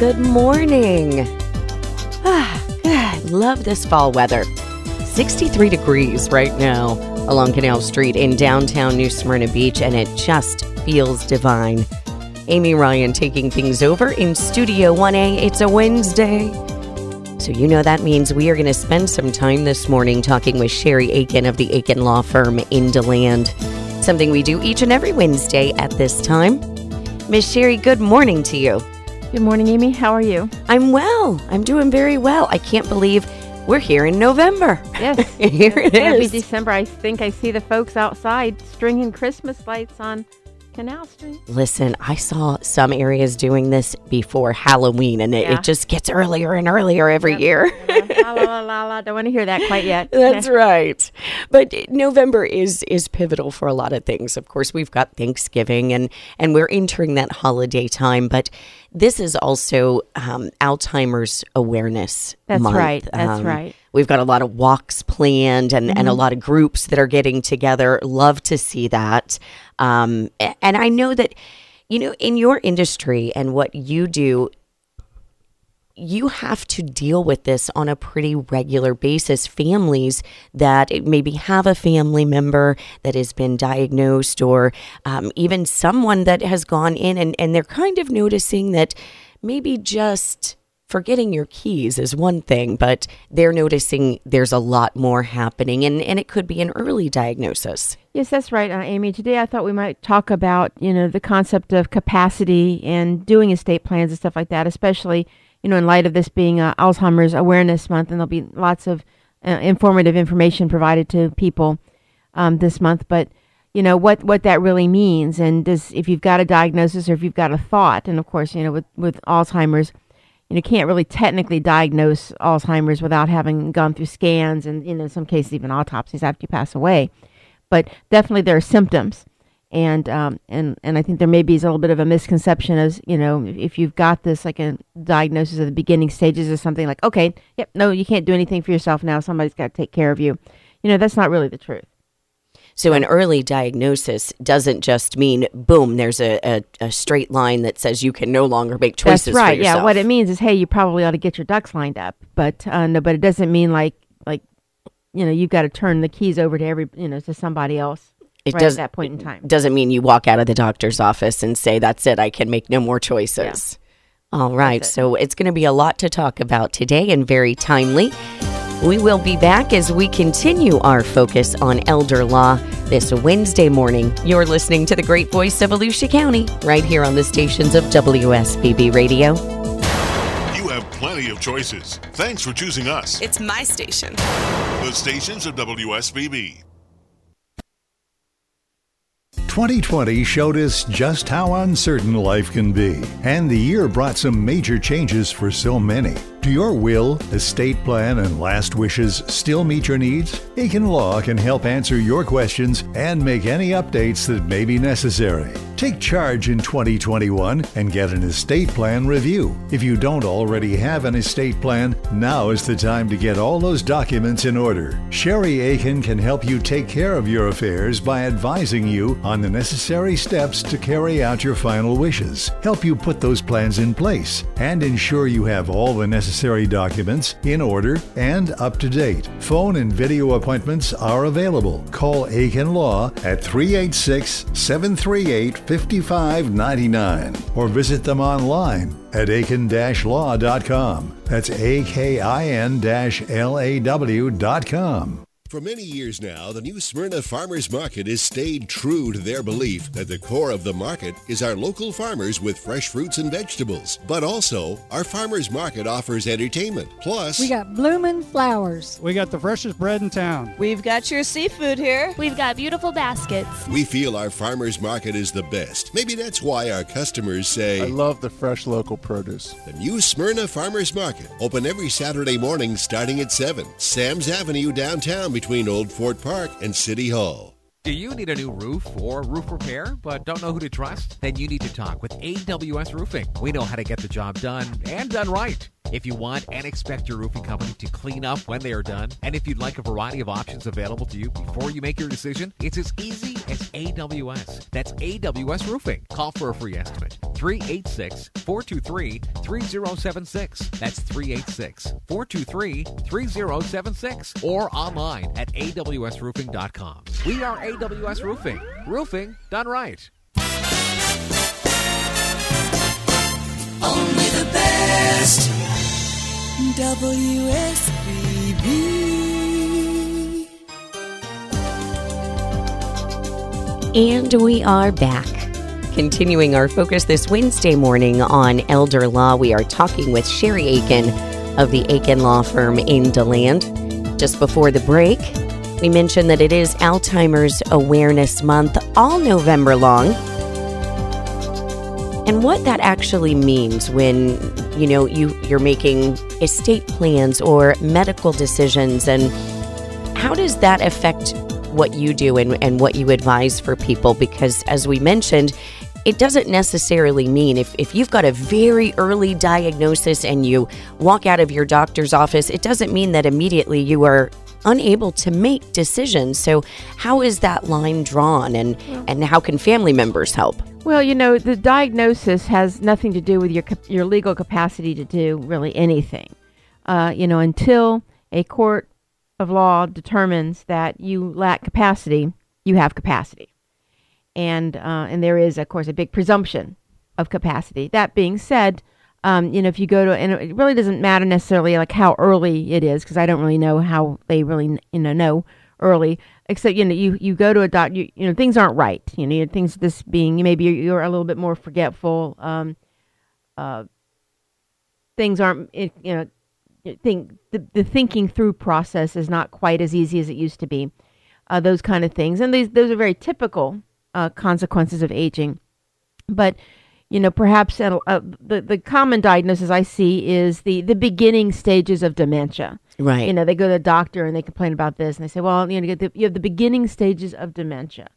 Good morning. Ah. Love this fall weather. 63 degrees right now along Canal Street in downtown New Smyrna Beach, and it just feels divine. Amy Ryan taking things over in Studio 1A. It's a Wednesday. So, you know that means we are going to spend some time this morning talking with Sherry Akin of the Akin Law Firm in DeLand. Something we do each and every Wednesday at this time. Miss Sherry, good morning to you. Good morning, Amy. How are you? I'm well. I'm doing very well. I can't believe we're here in November. Yes. here it it's gonna be is. December. I think I see the folks outside stringing Christmas lights on Canal Street. Listen, I saw some areas doing this before Halloween, and it, Yeah. it just gets earlier and earlier every Yep. year. la, la, la, la, la. Don't want to hear that quite yet. That's right. But November is is pivotal for a lot of things. Of course, we've got Thanksgiving and and we're entering that holiday time, but this is also um, Alzheimer's awareness That's month. right. That's Um, right. We've got a lot of walks planned and, Mm-hmm. and a lot of groups that are getting together. Love to see that. Um, and I know that, you know, in your industry and what you do, you have to deal with this on a pretty regular basis. Families that maybe have a family member that has been diagnosed, or um, even someone that has gone in and, and they're kind of noticing that maybe just forgetting your keys is one thing, but they're noticing there's a lot more happening, and, and it could be an early diagnosis. Yes, that's right, uh, Amy. Today I thought we might talk about, you know, the concept of capacity and doing estate plans and stuff like that, especially, you know, in light of this being uh, Alzheimer's Awareness Month, and there'll be lots of uh, informative information provided to people um, this month. But you know what what that really means, and does if you've got a diagnosis or if you've got a thought, and of course, you know, with with Alzheimer's, you know, can't really technically diagnose Alzheimer's without having gone through scans and, you know, in some cases even autopsies after you pass away but definitely there are symptoms and um, and and I think there maybe is a little bit of a misconception as you know if you've got this like a diagnosis at the beginning stages or something like okay yep no you can't do anything for yourself now. Somebody's got to take care of you. You know that's not really the truth. So, an early diagnosis doesn't just mean boom, there's a, a, a straight line that says you can no longer make choices. that's right yeah. what it means is hey you probably ought to get your ducks lined up. But uh, no but it doesn't mean like like you know you've got to turn the keys over to every you know to somebody else It right does- at that point in time doesn't mean you walk out of the doctor's office and say, that's it, I can make no more choices. All right. It. So it's going to be a lot to talk about today and very timely. We will be back as we continue our focus on elder law this Wednesday morning. You're listening to the great voice of Volusia County right here on the stations of WSBB Radio. You have plenty of choices. Thanks for choosing us. It's my station. The stations of WSBB. 2020 showed us just how uncertain life can be, and the year brought some major changes for so many. Do your will, estate plan, and last wishes still meet your needs? Akin Law can help answer your questions and make any updates that may be necessary. Take charge in 2021 and get an estate plan review. If you don't already have an estate plan, now is the time to get all those documents in order. Sherry Akin can help you take care of your affairs by advising you on the necessary steps to carry out your final wishes, help you put those plans in place, and ensure you have all the necessary documents in order and up to date. Phone and video appointments are available. Call Akin Law at 386 738 5599 or visit them online at akin-law.com. That's A-K-I-N-L-A-W.com. For many years now, the New Smyrna Farmers Market has stayed true to their belief that the core of the market is our local farmers with fresh fruits and vegetables. But also, our farmers market offers entertainment. Plus, We got bloomin' flowers. We got the freshest bread in town. We've got your seafood here. We've got beautiful baskets. we feel our farmers market is the best. Maybe that's why our customers say I love the fresh local produce. the New Smyrna Farmers Market, open every Saturday morning starting at 7. Sam's Avenue downtown between Old Fort Park and City Hall. Do you need a new roof or roof repair but don't know who to trust? Then you need to talk with AWS Roofing. We know how to get the job done and done right. If you want and expect your roofing company to clean up when they are done, and if you'd like a variety of options available to you before you make your decision, it's as easy as AWS. That's AWS Roofing. Call for a free estimate. 386 423 3076. That's 386 423 3076. Or online at AWSRoofing.com. We are AWS Roofing. Roofing done right. Only the best. WSBB. And we are back. Continuing our focus this Wednesday morning on elder law, we are talking with Sherry Akin of the Akin Law Firm in DeLand. Just before the break, we mentioned that it is Alzheimer's Awareness Month all November long. And what that actually means when you know you you're making estate plans or medical decisions and how does that affect what you do and, and what you advise for people because as we mentioned it doesn't necessarily mean if, if you've got a very early diagnosis and you walk out of your doctor's office, it doesn't mean that immediately you are unable to make decisions. So how is that line drawn and, and how can family members help? Well, you know, the diagnosis has nothing to do with your your legal capacity to do really anything. Uh, you know, until a court of law determines that you lack capacity, you have capacity and uh, and there is of course a big presumption of capacity. That being said, um, you know if you go to and it really doesn't matter necessarily like how early it is because I don't really know how they really you know know early. Except you know you you go to a doctor you, you know things aren't right. You know things this being maybe you're, you're a little bit more forgetful. Um, uh, things aren't you know think the, the thinking through process is not quite as easy as it used to be. Uh, those kind of things, and these those are very typical uh, consequences of aging. But you know, perhaps uh, the the common diagnosis I see is the the beginning stages of dementia. Right. You know, they go to the doctor and they complain about this, and they say, "Well, you know, you have the beginning stages of dementia."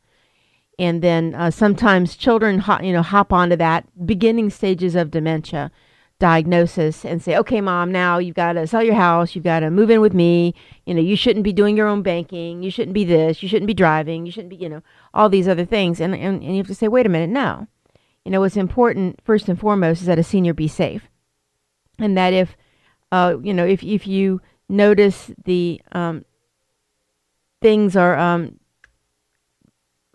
And then uh, sometimes children, ho- you know, hop onto that beginning stages of dementia diagnosis and say, okay, mom, now you've got to sell your house. You've got to move in with me. You know, you shouldn't be doing your own banking. You shouldn't be this. You shouldn't be driving. You shouldn't be, you know, all these other things. And, and, and you have to say, wait a minute, no. You know, what's important first and foremost is that a senior be safe. And that if, uh, you know, if, if you notice the um, things are um,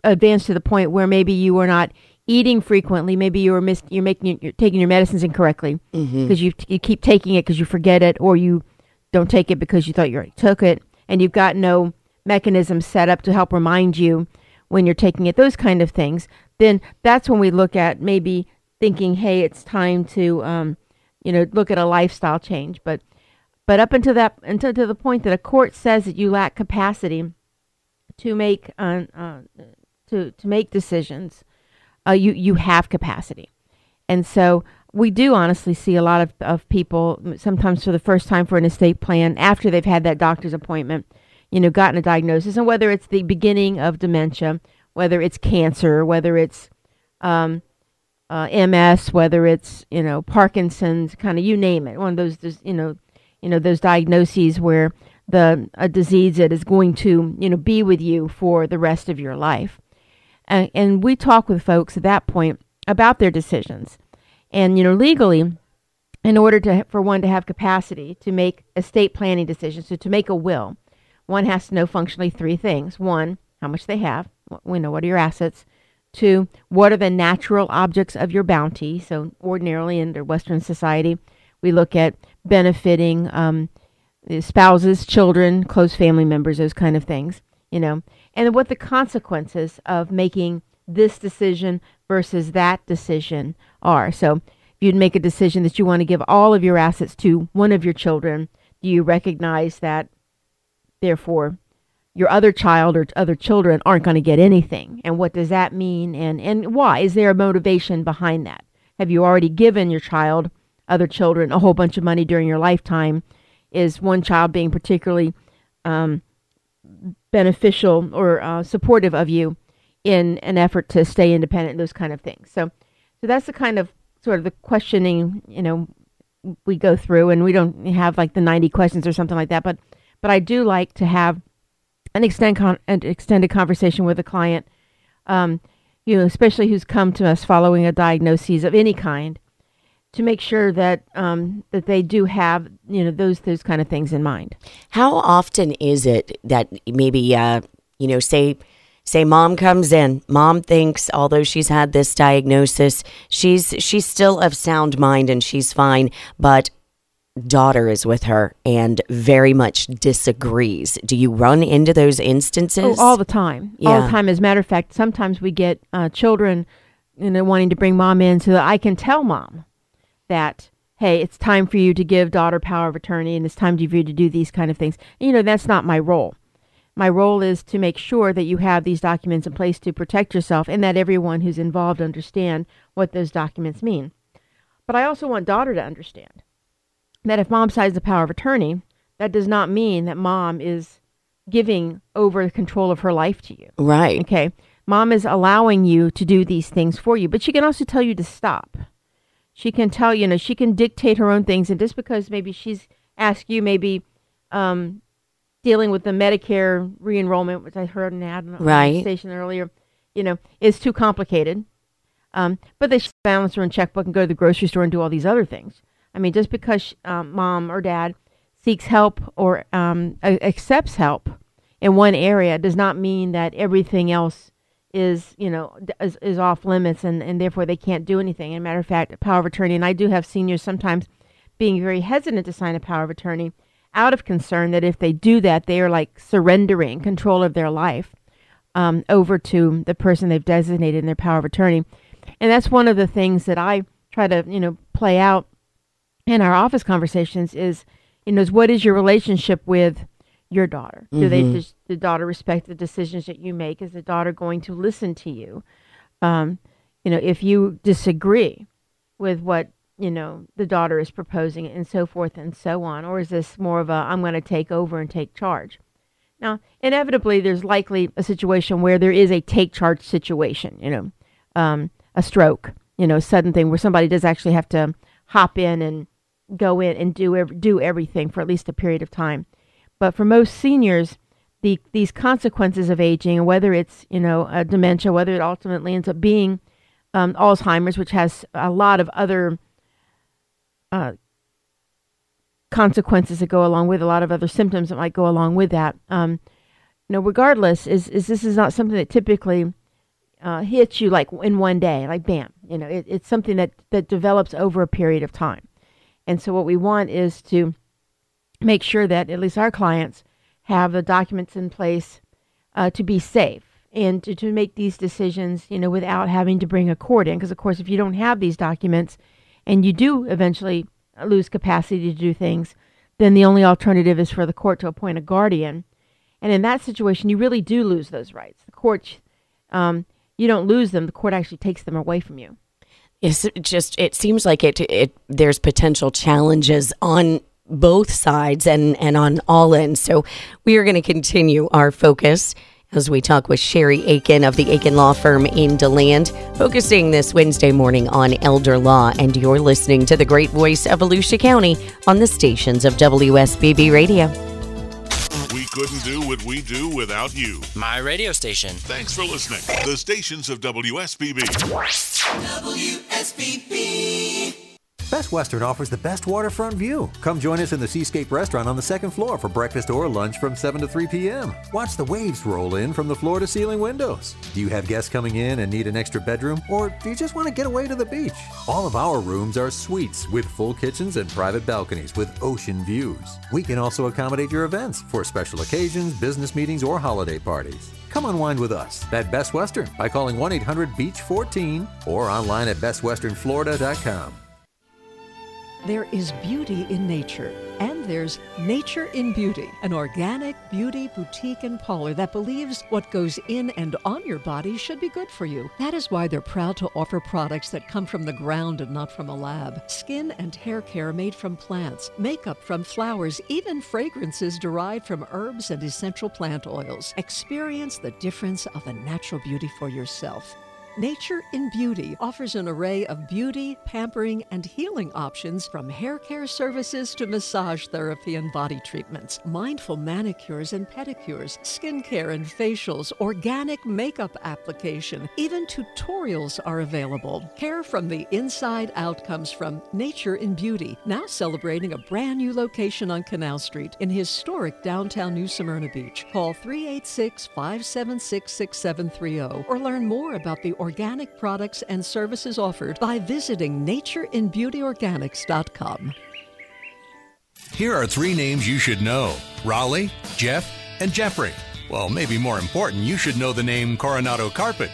advanced to the point where maybe you are not eating frequently, maybe you're mis- you're making you're taking your medicines incorrectly because Mm-hmm. you you keep taking it because you forget it, or you don't take it because you thought you already took it, and you've got no mechanism set up to help remind you when you're taking it. Those kind of things. Then that's when we look at maybe thinking, hey, it's time to um, you know look at a lifestyle change. But but up until that until to the point that a court says that you lack capacity to make uh, uh, to to make decisions uh, you you have capacity, and so we do honestly see a lot of, of people sometimes for the first time for an estate plan after they've had that doctor's appointment, you know, gotten a diagnosis, and whether it's the beginning of dementia, whether it's cancer, whether it's um, uh, MS, whether it's you know Parkinson's, kind of you name it, one of those, you know, you know those diagnoses where the a disease that is going to you know be with you for the rest of your life. And, and we talk with folks at that point about their decisions. And, you know, legally, in order to for one to have capacity to make estate planning decisions, so to make a will, one has to know functionally three things. One, how much they have. We know what are your assets. Two, what are the natural objects of your bounty? So ordinarily in the Western society, we look at benefiting um, spouses, children, close family members, those kind of things, you know, and what the consequences of making this decision versus that decision are. So if you'd make a decision that you want to give all of your assets to one of your children, do you recognize that therefore your other child or other children aren't going to get anything? And what does that mean? And, and why? Is there a motivation behind that? Have you already given your child, other children, a whole bunch of money during your lifetime? Is one child being particularly um, beneficial or uh, supportive of you in an effort to stay independent, those kind of things. So, so that's the kind of sort of the questioning, you know, we go through, and we don't have like the 90 questions or something like that. But but I do like to have an extend con- an extended conversation with a client, um, you know, especially who's come to us following a diagnosis of any kind, to make sure that um, that they do have you know those those kind of things in mind. How often is it that maybe uh, you know say say mom comes in mom thinks although she's had this diagnosis she's she's still of sound mind and she's fine but daughter is with her and very much disagrees. Do you run into those instances? Oh, all the time. Yeah. All the time. As a matter of fact, sometimes we get uh, children, you know, wanting to bring mom in so that I can tell mom that, hey, it's time for you to give daughter power of attorney and it's time for you to do these kind of things. And, you know, that's not my role. My role is to make sure that you have these documents in place to protect yourself and that everyone who's involved understand what those documents mean. But I also want daughter to understand that if mom signs the power of attorney, that does not mean that mom is giving over the control of her life to you. Right. Okay. Mom is allowing you to do these things for you, but she can also tell you to stop. She can tell you know she can dictate her own things, and just because maybe she's asked you maybe um, dealing with the Medicare re-enrollment, which I heard an ad on Right. the station earlier, you know, is too complicated. Um, but they should balance her own checkbook and go to the grocery store and do all these other things. I mean, just because um, mom or dad seeks help or um, accepts help in one area does not mean that everything else is, you know, is, is off limits and, and therefore they can't do anything. And matter of fact, a power of attorney, and I do have seniors sometimes being very hesitant to sign a power of attorney out of concern that if they do that, they are like surrendering control of their life um, over to the person they've designated in their power of attorney. And that's one of the things that I try to, you know, play out in our office conversations is, you know, is what is your relationship with your daughter? Do they Mhm. does the daughter respect the decisions that you make? Is the daughter going to listen to you? Um, you know, if you disagree with what you know the daughter is proposing and so forth and so on, or is this more of a I'm going to take over and take charge? Now, inevitably, there's likely a situation where there is a take charge situation. You know, um, a stroke, you know, a sudden thing where somebody does actually have to hop in and go in and do ev- do everything for at least a period of time. But for most seniors, the these consequences of aging, whether it's you know a dementia, whether it ultimately ends up being um, Alzheimer's, which has a lot of other uh, consequences that go along with a lot of other symptoms that might go along with that. Um, you know, regardless, is is this is not something that typically uh, hits you like in one day, like bam. You know, it, it's something that that develops over a period of time. And so, what we want is to make sure that at least our clients have the documents in place uh, to be safe and to, to make these decisions, you know, without having to bring a court in. Because, of course, if you don't have these documents and you do eventually lose capacity to do things, then the only alternative is for the court to appoint a guardian. And in that situation, you really do lose those rights. The court, um, you don't lose them, the court actually takes them away from you. It's just it seems like it it there's potential challenges on both sides and and on all ends. So we are going to continue our focus as we talk with Sherry Akin of the Akin Law Firm in DeLand, focusing this Wednesday morning on elder law. And you're listening to the great voice of Volusia County on the stations of WSBB Radio. We couldn't do what we do without you. My radio station. Thanks for listening. The stations of WSBB. WSBB. Best Western offers the best waterfront view. Come join us in the Seascape restaurant on the second floor for breakfast or lunch from 7 to 3 p.m. Watch the waves roll in from the floor to ceiling windows. Do you have guests coming in and need an extra bedroom? Or do you just want to get away to the beach? All of our rooms are suites with full kitchens and private balconies with ocean views. We can also accommodate your events for special occasions, business meetings, or holiday parties. Come unwind with us at Best Western by calling 1 800 Beach 14 or online at bestwesternflorida.com. There is beauty in nature, and there's Nature in Beauty, an organic beauty boutique and parlor that believes what goes in and on your body should be good for you. That is why they're proud to offer products that come from the ground and not from a lab. Skin and hair care made from plants, makeup from flowers, even fragrances derived from herbs and essential plant oils. Experience the difference of a natural beauty for yourself. Nature in Beauty offers an array of beauty, pampering, and healing options from hair care services to massage therapy and body treatments, mindful manicures and pedicures, skincare and facials, organic makeup application, even tutorials are available. Care from the inside out comes from Nature in Beauty, now celebrating a brand new location on Canal Street in historic downtown New Smyrna Beach. Call 386 576 6730 or learn more about the products and services offered by visiting natureinbeautyorganics.com. Here are three names you should know Raleigh, Jeff, and Jeffrey. Well, maybe more important, you should know the name Coronado Carpet.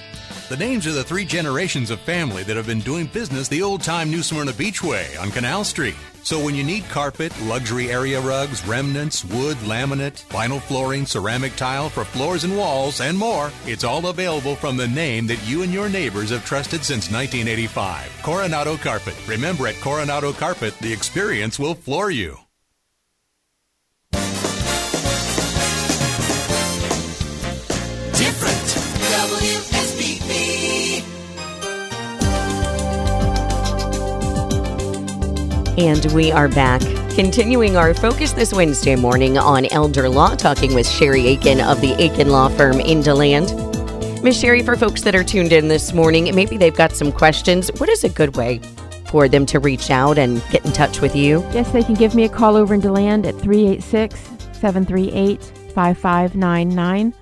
The names are the three generations of family that have been doing business the old time New Smyrna Beach way on Canal Street. So when you need carpet, luxury area rugs, remnants, wood, laminate, vinyl flooring, ceramic tile for floors and walls, and more, it's all available from the name that you and your neighbors have trusted since 1985 Coronado Carpet. Remember, at Coronado Carpet, the experience will floor you. And we are back, continuing our focus this Wednesday morning on elder law, talking with Sherry Akin of the Akin Law Firm in DeLand. Miss Sherry, for folks that are tuned in this morning, maybe they've got some questions. What is a good way for them to reach out and get in touch with you? Yes, they can give me a call over in DeLand at 386 738 5599.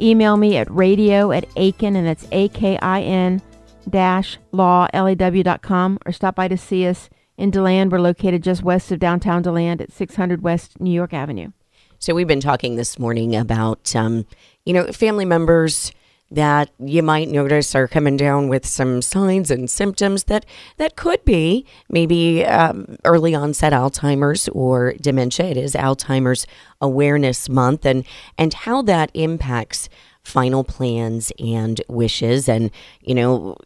Email me at radio at Akin, and that's A K I N dash law, L-A-W dot com, or stop by to see us in DeLand. We're located just west of downtown DeLand at 600 West New York Avenue. So we've been talking this morning about, um, you know, family members that you might notice are coming down with some signs and symptoms that that could be maybe um, early onset Alzheimer's or dementia. It is Alzheimer's Awareness Month, and and how that impacts final plans and wishes, and you know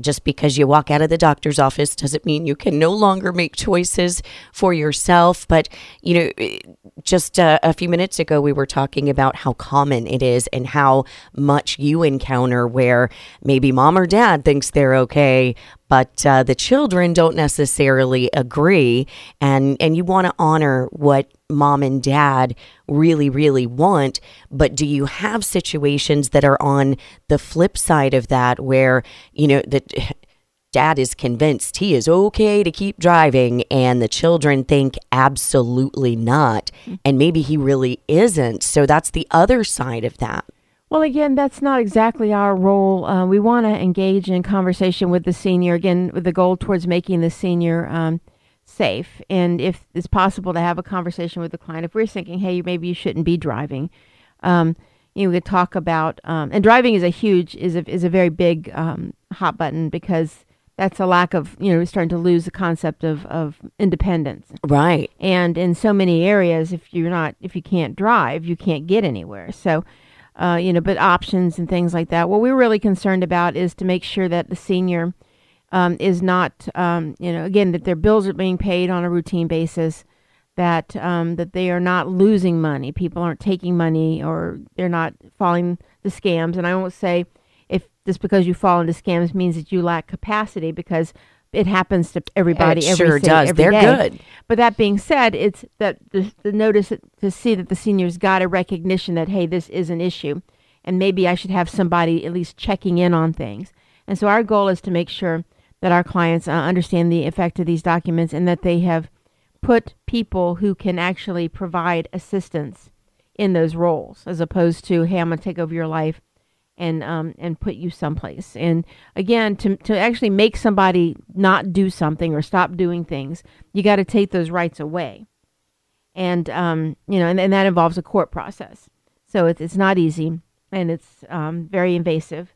just because you walk out of the doctor's office doesn't mean you can no longer make choices for yourself. But, you know, just uh, a few minutes ago, we were talking about how common it is and how much you encounter where maybe mom or dad thinks they're okay, but uh, the children don't necessarily agree. And, and you want to honor what mom and dad really, really want. But do you have situations that are on the flip side of that where, you know, that dad is convinced he is okay to keep driving and the children think absolutely not. And maybe he really isn't. So that's the other side of that. Well, again, that's not exactly our role. Uh, we want to engage in conversation with the senior, again, with the goal towards making the senior um, safe. And if it's possible to have a conversation with the client, if we're thinking, hey, maybe you shouldn't be driving, um, you know, we could talk about, um, and driving is a huge, is a, is a very big um, hot button because that's a lack of, you know, we're starting to lose the concept of, of independence. Right. And in so many areas, if you're not, if you can't drive, you can't get anywhere. So, uh, you know, but options and things like that. What we're really concerned about is to make sure that the senior um, is not, um, you know, again, that their bills are being paid on a routine basis, that um, that they are not losing money. People aren't taking money or they're not falling the scams. And I won't say if just because you fall into scams means that you lack capacity because it happens to everybody. It every sure city, does. They're day. good. But that being said, it's that the, the notice to see that the seniors got a recognition that hey, this is an issue, and maybe I should have somebody at least checking in on things. And so our goal is to make sure that our clients uh, understand the effect of these documents and that they have put people who can actually provide assistance in those roles, as opposed to hey, I'm going to take over your life and um, and put you someplace. And again, to to actually make somebody not do something or stop doing things, you got to take those rights away. And um, you know, and, and that involves a court process. So it's it's not easy, and it's um, very invasive,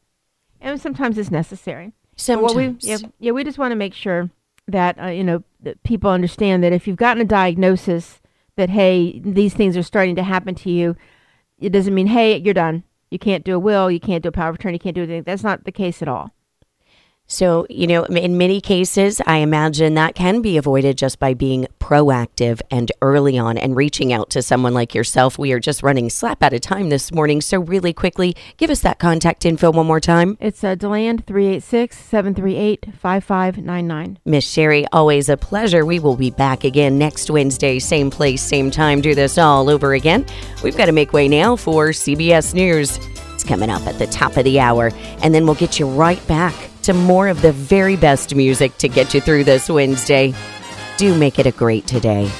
and sometimes it's necessary. So what we yeah, yeah we just want to make sure that uh, you know that people understand that if you've gotten a diagnosis that hey these things are starting to happen to you, it doesn't mean hey you're done. You can't do a will, you can't do a power of attorney, you can't do anything. That's not the case at all. So, you know, in many cases, I imagine that can be avoided just by being proactive and early on and reaching out to someone like yourself. We are just running slap out of time this morning. So, really quickly, give us that contact info one more time. It's uh, Deland 386 738 5599. Miss Sherry, always a pleasure. We will be back again next Wednesday, same place, same time. Do this all over again. We've got to make way now for CBS News. It's coming up at the top of the hour, and then we'll get you right back to more of the very best music to get you through this Wednesday. Do make it a great today.